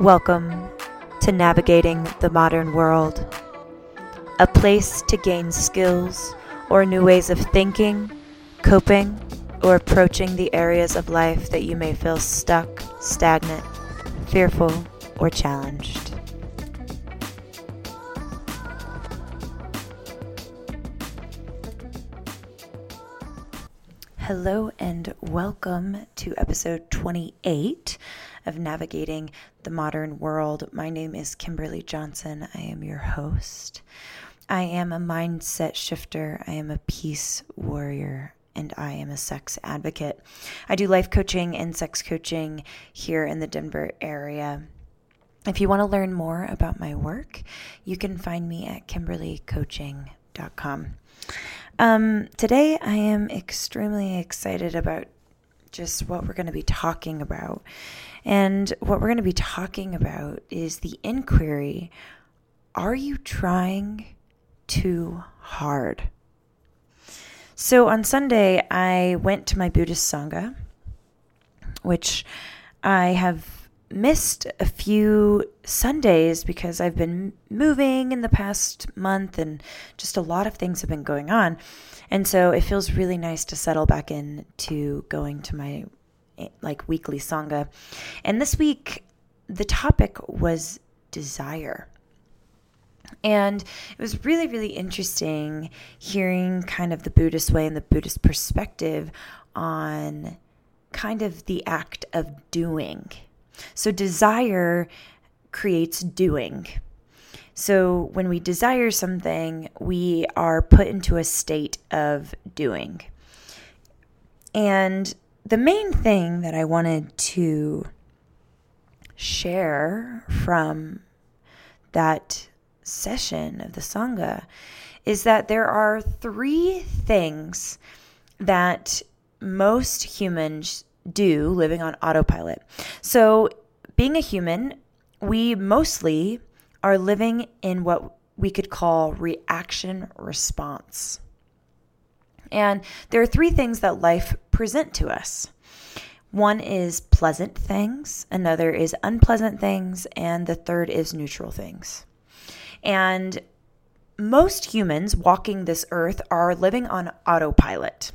Welcome to Navigating the Modern World, a place to gain skills or new ways of thinking, coping, or approaching the areas of life that you may feel stuck, stagnant, fearful, or challenged. Hello and welcome to episode 28 of Navigating the Modern World. My name is Kimberly Johnson. I am your host. I am a mindset shifter, I am a peace warrior, and I am a sex advocate. I do life coaching and sex coaching here in the Denver area. If you want to learn more about my work, you can find me at kimberlycoaching.com. Um, today, I am extremely excited about just what we're going to be talking about. And what we're going to be talking about is the inquiry Are you trying too hard? So on Sunday, I went to my Buddhist Sangha, which I have missed a few Sundays because I've been moving in the past month and just a lot of things have been going on. And so it feels really nice to settle back in to going to my eh, like weekly Sangha. And this week the topic was desire. And it was really, really interesting hearing kind of the Buddhist way and the Buddhist perspective on kind of the act of doing so desire creates doing. So when we desire something, we are put into a state of doing. And the main thing that I wanted to share from that session of the Sangha is that there are three things that most humans do living on autopilot. So, being a human, we mostly are living in what we could call reaction response. And there are three things that life present to us. One is pleasant things, another is unpleasant things, and the third is neutral things. And most humans walking this earth are living on autopilot.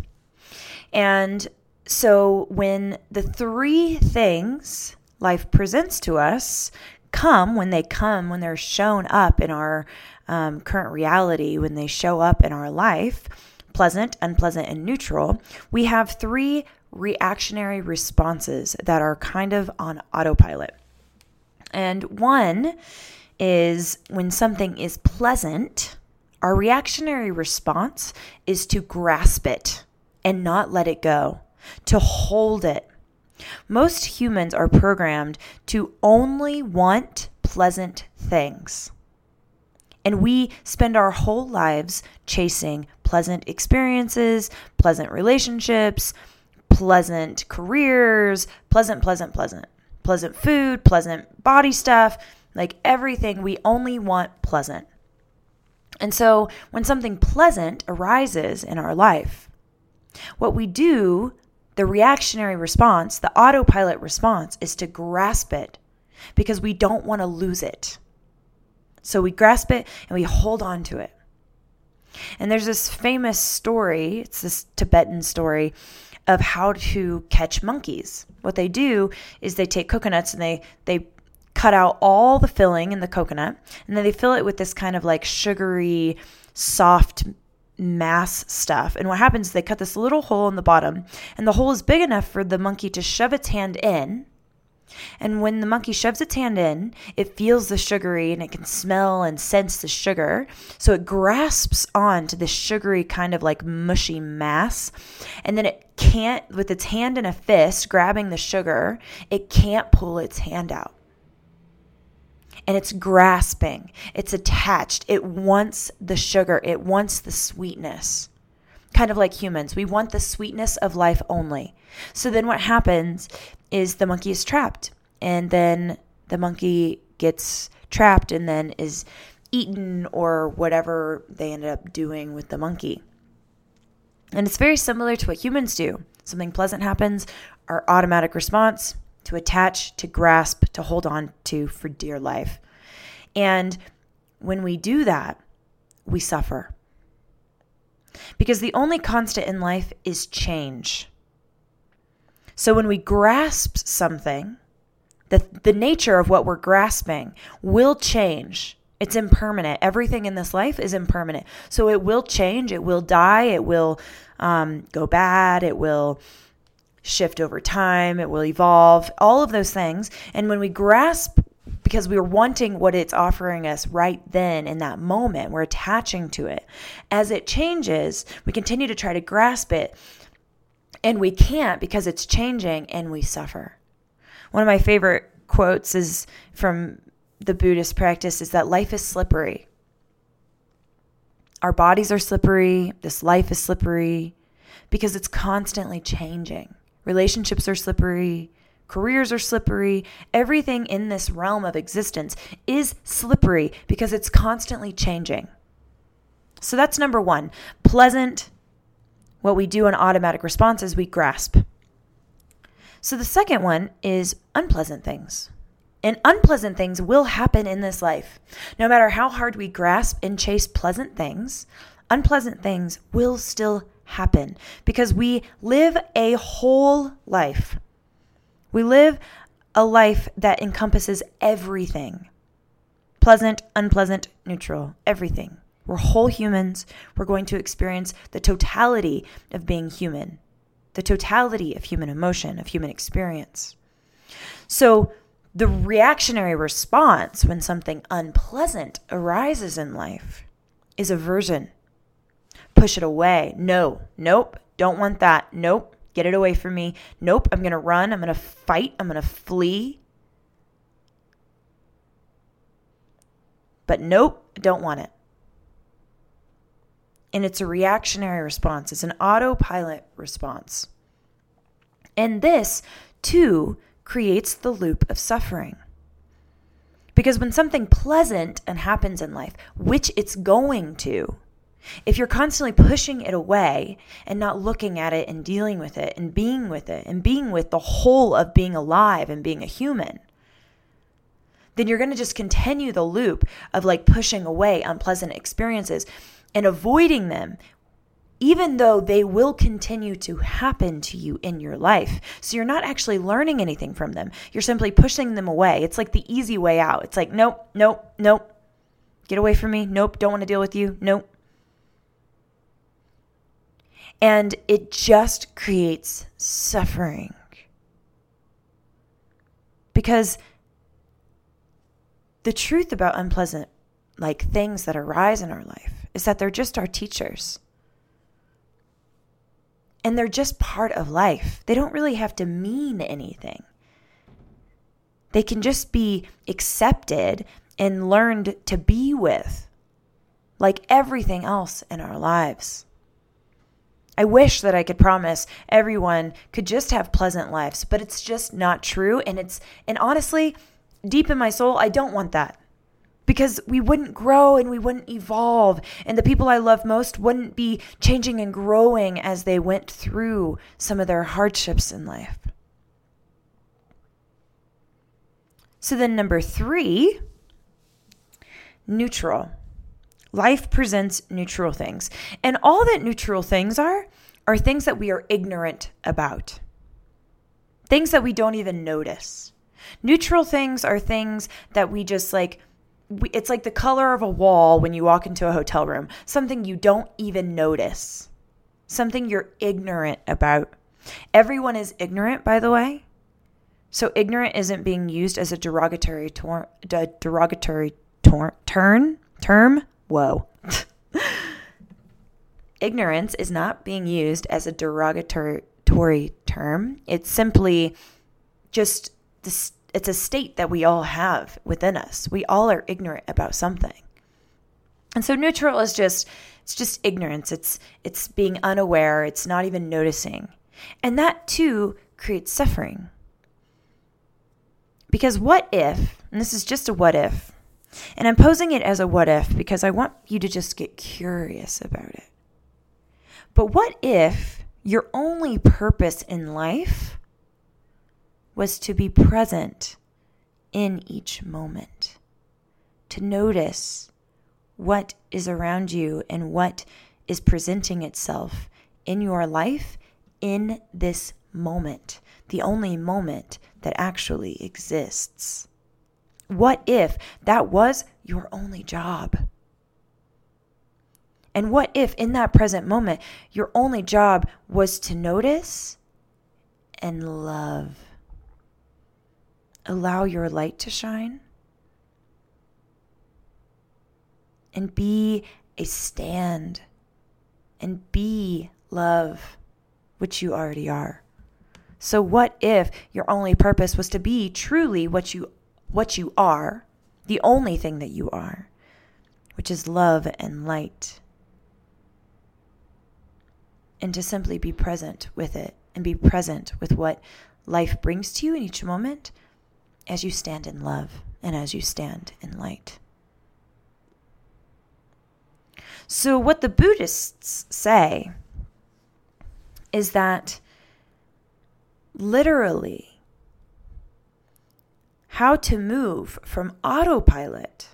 And so when the three things life presents to us come, when they come, when they're shown up in our um, current reality, when they show up in our life, pleasant, unpleasant, and neutral, we have three reactionary responses that are kind of on autopilot. And one is when something is pleasant, our reactionary response is to grasp it and not let it go to hold it. Most humans are programmed to only want pleasant things. And we spend our whole lives chasing pleasant experiences, pleasant relationships, pleasant careers, pleasant, pleasant, pleasant, pleasant food, pleasant body stuff, like everything. We only want pleasant. And so when something pleasant arises in our life, what we do the reactionary response, the autopilot response, is to grasp it because we don't want to lose it. So we grasp it and we hold on to it. And there's this famous story, it's this Tibetan story of how to catch monkeys. What they do is they take coconuts and they they cut out all the filling in the coconut and then they fill it with this kind of like sugary soft mass stuff. And what happens is they cut this little hole in the bottom, and the hole is big enough for the monkey to shove its hand in. And when the monkey shoves its hand in, it feels the sugary and it can smell and sense the sugar. So it grasps on to this sugary kind of like mushy mass. And then it can't, with its hand in a fist grabbing the sugar, it can't pull its hand out and it's grasping, it's attached, it wants the sugar, it wants the sweetness. Kind of like humans, we want the sweetness of life only. So then what happens is the monkey is trapped, and then the monkey gets trapped and then is eaten or whatever they ended up doing with the monkey. And it's very similar to what humans do. Something pleasant happens, our automatic response to attach, to grasp, to hold on to for dear life. And when we do that, we suffer. Because the only constant in life is change. So when we grasp something, the, the nature of what we're grasping will change. It's impermanent. Everything in this life is impermanent. So it will change, it will die, it will um, go bad, it will shift over time, it will evolve, all of those things. And when we grasp, because we're wanting what it's offering us right then in that moment, we're attaching to it. As it changes, we continue to try to grasp it, and we can't because it's changing and we suffer. One of my favorite quotes is from the Buddhist practice is that life is slippery. Our bodies are slippery, this life is slippery because it's constantly changing. Relationships are slippery, careers are slippery. Everything in this realm of existence is slippery because it's constantly changing. So that's number one. Pleasant, what we do in automatic responses, we grasp. So the second one is unpleasant things. And unpleasant things will happen in this life. No matter how hard we grasp and chase pleasant things, unpleasant things will still happen because we live a whole life. We live a life that encompasses everything pleasant, unpleasant, neutral, everything. We're whole humans. We're going to experience the totality of being human, the totality of human emotion, of human experience. So, the reactionary response when something unpleasant arises in life is aversion. Push it away. No, nope, don't want that. Nope, get it away from me. Nope, I'm going to run. I'm going to fight. I'm going to flee. But nope, don't want it. And it's a reactionary response, it's an autopilot response. And this, too, creates the loop of suffering. Because when something pleasant and happens in life, which it's going to, if you're constantly pushing it away and not looking at it and dealing with it and being with it and being with the whole of being alive and being a human, then you're going to just continue the loop of like pushing away unpleasant experiences and avoiding them even though they will continue to happen to you in your life. So you're not actually learning anything from them. You're simply pushing them away. It's like the easy way out. It's like, nope, nope, nope. Get away from me. Nope, don't want to deal with you. Nope. And it just creates suffering. Because the truth about unpleasant like things that arise in our life is that they're just our teachers and they're just part of life. They don't really have to mean anything. They can just be accepted and learned to be with, like everything else in our lives. I wish that I could promise everyone could just have pleasant lives, but it's just not true. And it's, and honestly, deep in my soul, I don't want that because we wouldn't grow and we wouldn't evolve. And the people I love most wouldn't be changing and growing as they went through some of their hardships in life. So then, number three, neutral. Life presents neutral things. And all that neutral things are, are things that we are ignorant about, things that we don't even notice. Neutral things are things that we just like it's like the color of a wall when you walk into a hotel room, something you don't even notice, something you're ignorant about. Everyone is ignorant, by the way. So ignorant isn't being used as a derogatory tor- derogatory tor- turn term. Whoa. Ignorance is not being used as a derogatory term. It's simply just this it's a state that we all have within us. We all are ignorant about something. And so neutral is just it's just ignorance. It's it's being unaware, it's not even noticing. And that too creates suffering. Because what if, and this is just a what if, and I'm posing it as a what if because I want you to just get curious about it. But what if your only purpose in life was to be present in each moment, to notice what is around you and what is presenting itself in your life in this moment, the only moment that actually exists. What if that was your only job? And what if in that present moment, your only job was to notice and love? Allow your light to shine and be a stand and be love, which you already are. So what if your only purpose was to be truly what you what you are, the only thing that you are, which is love and light? And to simply be present with it and be present with what life brings to you in each moment as you stand in love and as you stand in light. So, what the Buddhists say is that literally how to move from autopilot,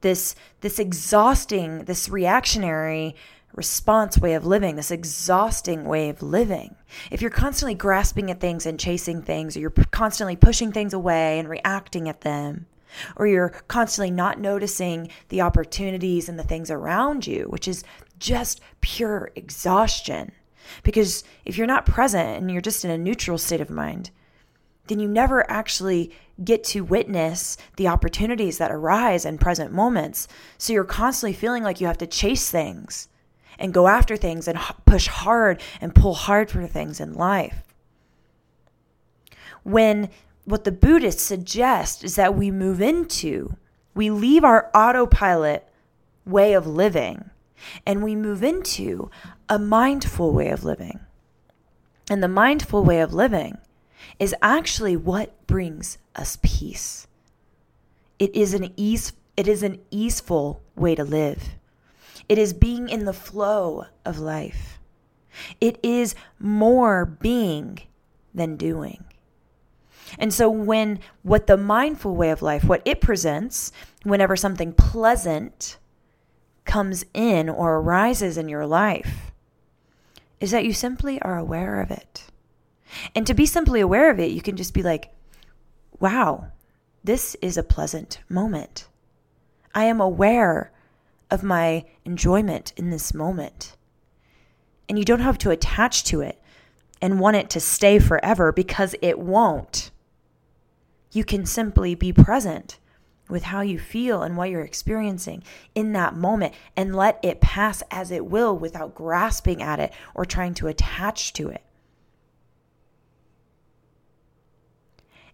this, this exhausting, this reactionary response way of living, this exhausting way of living. If you're constantly grasping at things and chasing things, or you're constantly pushing things away and reacting at them, or you're constantly not noticing the opportunities and the things around you, which is just pure exhaustion. Because if you're not present and you're just in a neutral state of mind, then you never actually get to witness the opportunities that arise in present moments. So you're constantly feeling like you have to chase things and go after things and push hard and pull hard for things in life. When what the Buddhists suggest is that we move into, we leave our autopilot way of living and we move into a mindful way of living. And the mindful way of living is actually what brings us peace. It is an ease it is an easeful way to live. It is being in the flow of life. It is more being than doing. And so, when what the mindful way of life, what it presents, whenever something pleasant comes in or arises in your life, is that you simply are aware of it. And to be simply aware of it, you can just be like, wow, this is a pleasant moment. I am aware of my enjoyment in this moment. And you don't have to attach to it and want it to stay forever because it won't. You can simply be present with how you feel and what you're experiencing in that moment and let it pass as it will without grasping at it or trying to attach to it.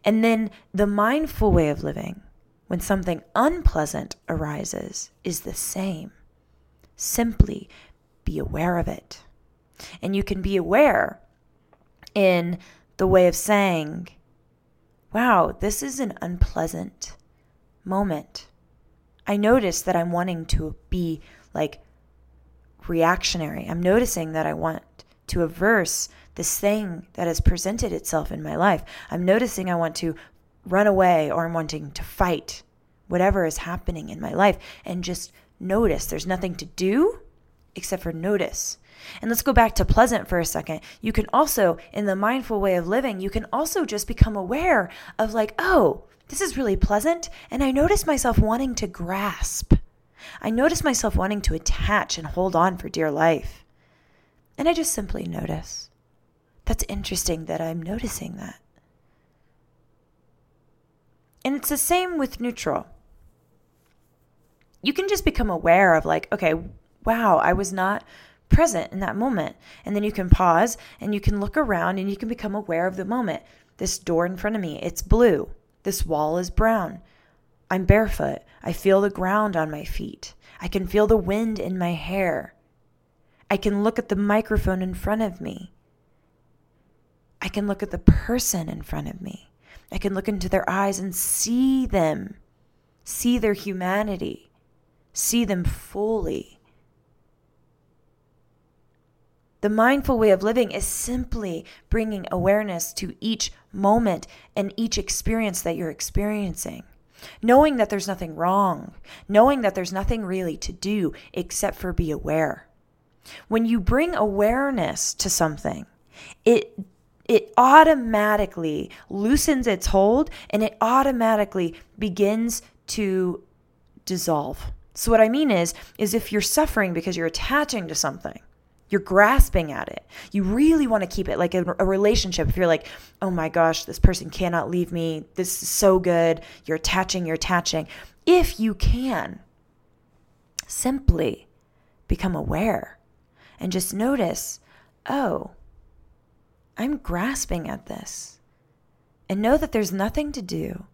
And then the mindful way of living, when something unpleasant arises, is the same. Simply be aware of it. And you can be aware in the way of saying, wow, this is an unpleasant moment. I notice that I'm wanting to be like reactionary. I'm noticing that I want to averse this thing that has presented itself in my life. I'm noticing I want to run away or I'm wanting to fight whatever is happening in my life and just notice. There's nothing to do except for notice. And let's go back to pleasant for a second. You can also, in the mindful way of living, you can also just become aware of, like, oh, this is really pleasant. And I notice myself wanting to grasp. I notice myself wanting to attach and hold on for dear life. And I just simply notice. That's interesting that I'm noticing that. And it's the same with neutral. You can just become aware of, like, okay, wow, I was not present in that moment. And then you can pause and you can look around and you can become aware of the moment. This door in front of me, it's blue. This wall is brown. I'm barefoot. I feel the ground on my feet. I can feel the wind in my hair. I can look at the microphone in front of me. I can look at the person in front of me. I can look into their eyes and see them, see their humanity, see them fully. The mindful way of living is simply bringing awareness to each moment and each experience that you're experiencing. Knowing that there's nothing wrong, knowing that there's nothing really to do except for be aware. When you bring awareness to something, it it automatically loosens its hold and it automatically begins to dissolve. So what I mean is is if you're suffering because you're attaching to something, you're grasping at it. You really want to keep it like a, a, relationship. If you're like, oh my gosh, this person cannot leave me. This is so good. You're attaching, you're attaching. If you can, simply become aware and just notice, oh, I'm grasping at this. And know that there's nothing to do.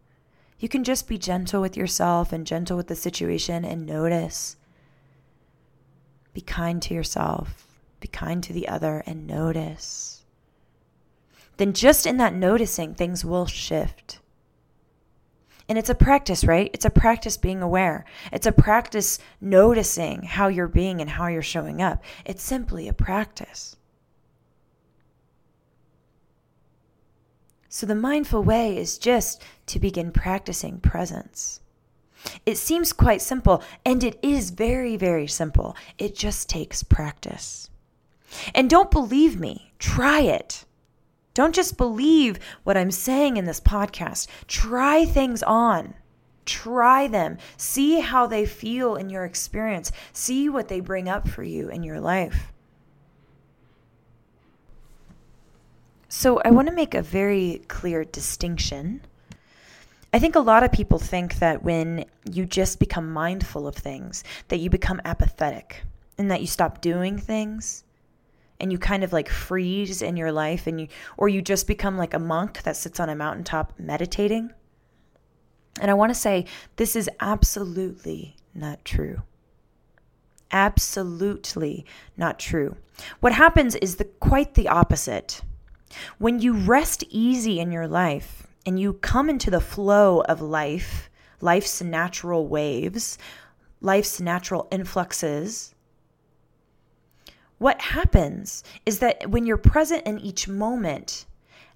You can just be gentle with yourself and gentle with the situation and notice. Be kind to yourself be kind to the other and notice. Then, just in that noticing, things will shift. And it's a practice, right? It's a practice being aware. It's a practice noticing how you're being and how you're showing up. It's simply a practice. So, the mindful way is just to begin practicing presence. It seems quite simple, and it is very, very simple. It just takes practice. And don't believe me, try it. Don't just believe what I'm saying in this podcast. Try things on. Try them. See how they feel in your experience. See what they bring up for you in your life. So, I want to make a very clear distinction. I think a lot of people think that when you just become mindful of things, that you become apathetic and that you stop doing things and you kind of like freeze in your life and you or you just become like a monk that sits on a mountaintop meditating. And I want to say this is absolutely not true. Absolutely not true. What happens is the quite the opposite. When you rest easy in your life and you come into the flow of life, life's natural waves, life's natural influxes, what happens is that when you're present in each moment,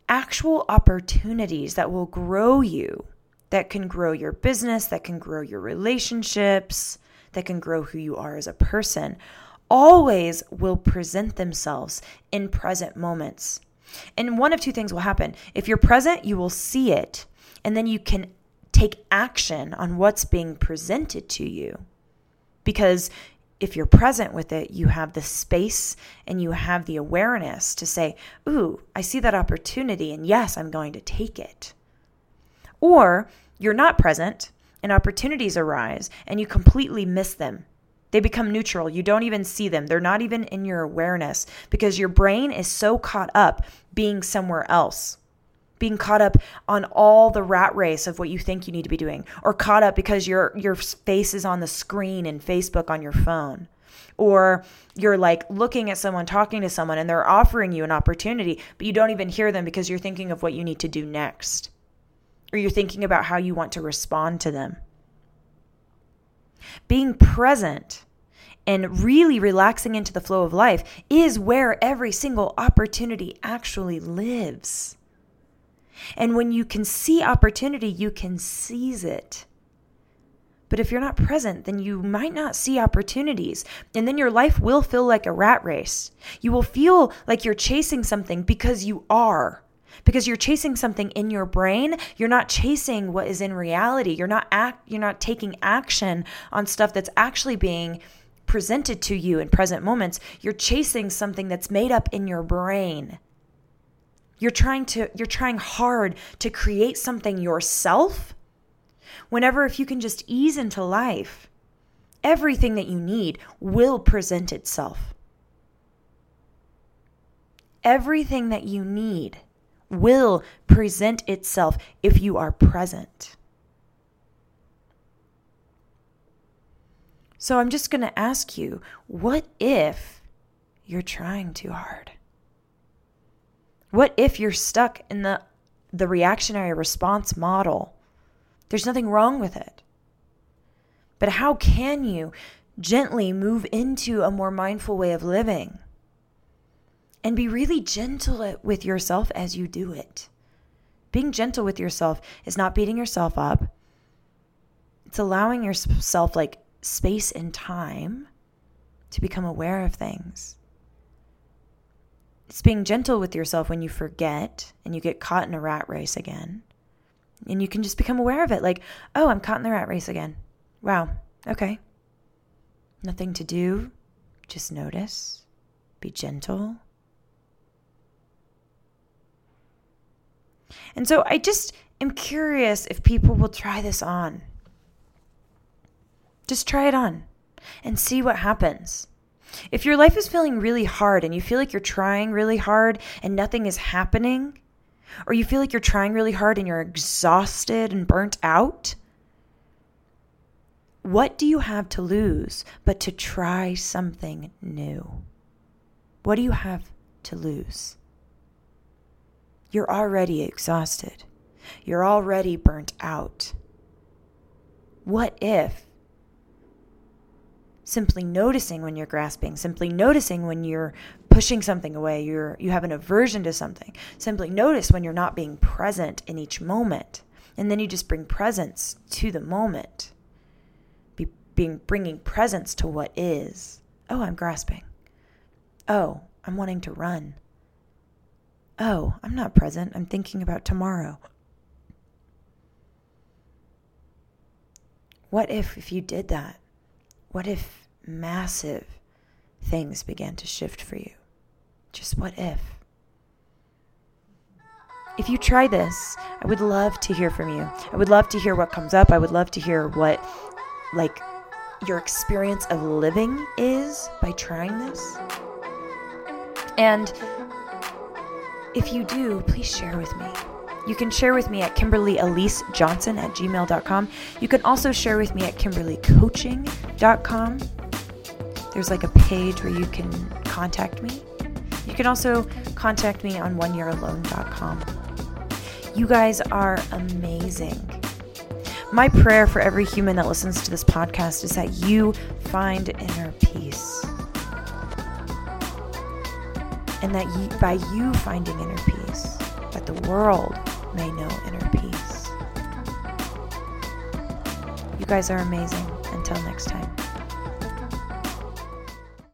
actual opportunities that will grow you, that can grow your business, that can grow your relationships, that can grow who you are as a person, always will present themselves in present moments. And one of two things will happen. If you're present, you will see it, and then you can take action on what's being presented to you because if you're present with it, you have the space and you have the awareness to say, Ooh, I see that opportunity, and yes, I'm going to take it. Or you're not present and opportunities arise and you completely miss them. They become neutral. You don't even see them. They're not even in your awareness because your brain is so caught up being somewhere else being caught up on all the rat race of what you think you need to be doing or caught up because your your face is on the screen in Facebook on your phone or you're like looking at someone talking to someone and they're offering you an opportunity but you don't even hear them because you're thinking of what you need to do next or you're thinking about how you want to respond to them being present and really relaxing into the flow of life is where every single opportunity actually lives. And when you can see opportunity, you can seize it. But if you're not present, then you might not see opportunities. And then your life will feel like a rat race. You will feel like you're chasing something because you are. Because you're chasing something in your brain, you're not chasing what is in reality. You're not act you're not taking action on stuff that's actually being presented to you in present moments. You're chasing something that's made up in your brain. You're trying to you're trying hard to create something yourself. Whenever if you can just ease into life, everything that you need will present itself. Everything that you need will present itself if you are present. So I'm just going to ask you what if you're trying too hard? What if you're stuck in the the reactionary response model? There's nothing wrong with it. But how can you gently move into a more mindful way of living? And be really gentle with yourself as you do it. Being gentle with yourself is not beating yourself up. It's allowing yourself like space and time to become aware of things. It's being gentle with yourself when you forget and you get caught in a rat race again. And you can just become aware of it like, oh, I'm caught in the rat race again. Wow, okay. Nothing to do, just notice, be gentle. And so I just am curious if people will try this on. Just try it on and see what happens. If your life is feeling really hard and you feel like you're trying really hard and nothing is happening, or you feel like you're trying really hard and you're exhausted and burnt out, what do you have to lose but to try something new? What do you have to lose? You're already exhausted. You're already burnt out. What if simply noticing when you're grasping, simply noticing when you're pushing something away, you're you have an aversion to something. Simply notice when you're not being present in each moment. And then you just bring presence to the moment. Be, being bringing presence to what is. Oh, I'm grasping. Oh, I'm wanting to run. Oh, I'm not present. I'm thinking about tomorrow. What if if you did that? What if massive things began to shift for you? Just what if? If you try this, I would love to hear from you. I would love to hear what comes up. I would love to hear what, like, your experience of living is by trying this. And if you do, please share with me. You can share with me at Kimberly Elise Johnson at gmail.com. You can also share with me at KimberlyCoaching.com. There's like a page where you can contact me. You can also contact me on oneyearalone.com. You guys are amazing. My prayer for every human that listens to this podcast is that you find inner peace. And that you, by you finding inner peace, that the world may know inner peace. You guys are amazing. Until next time.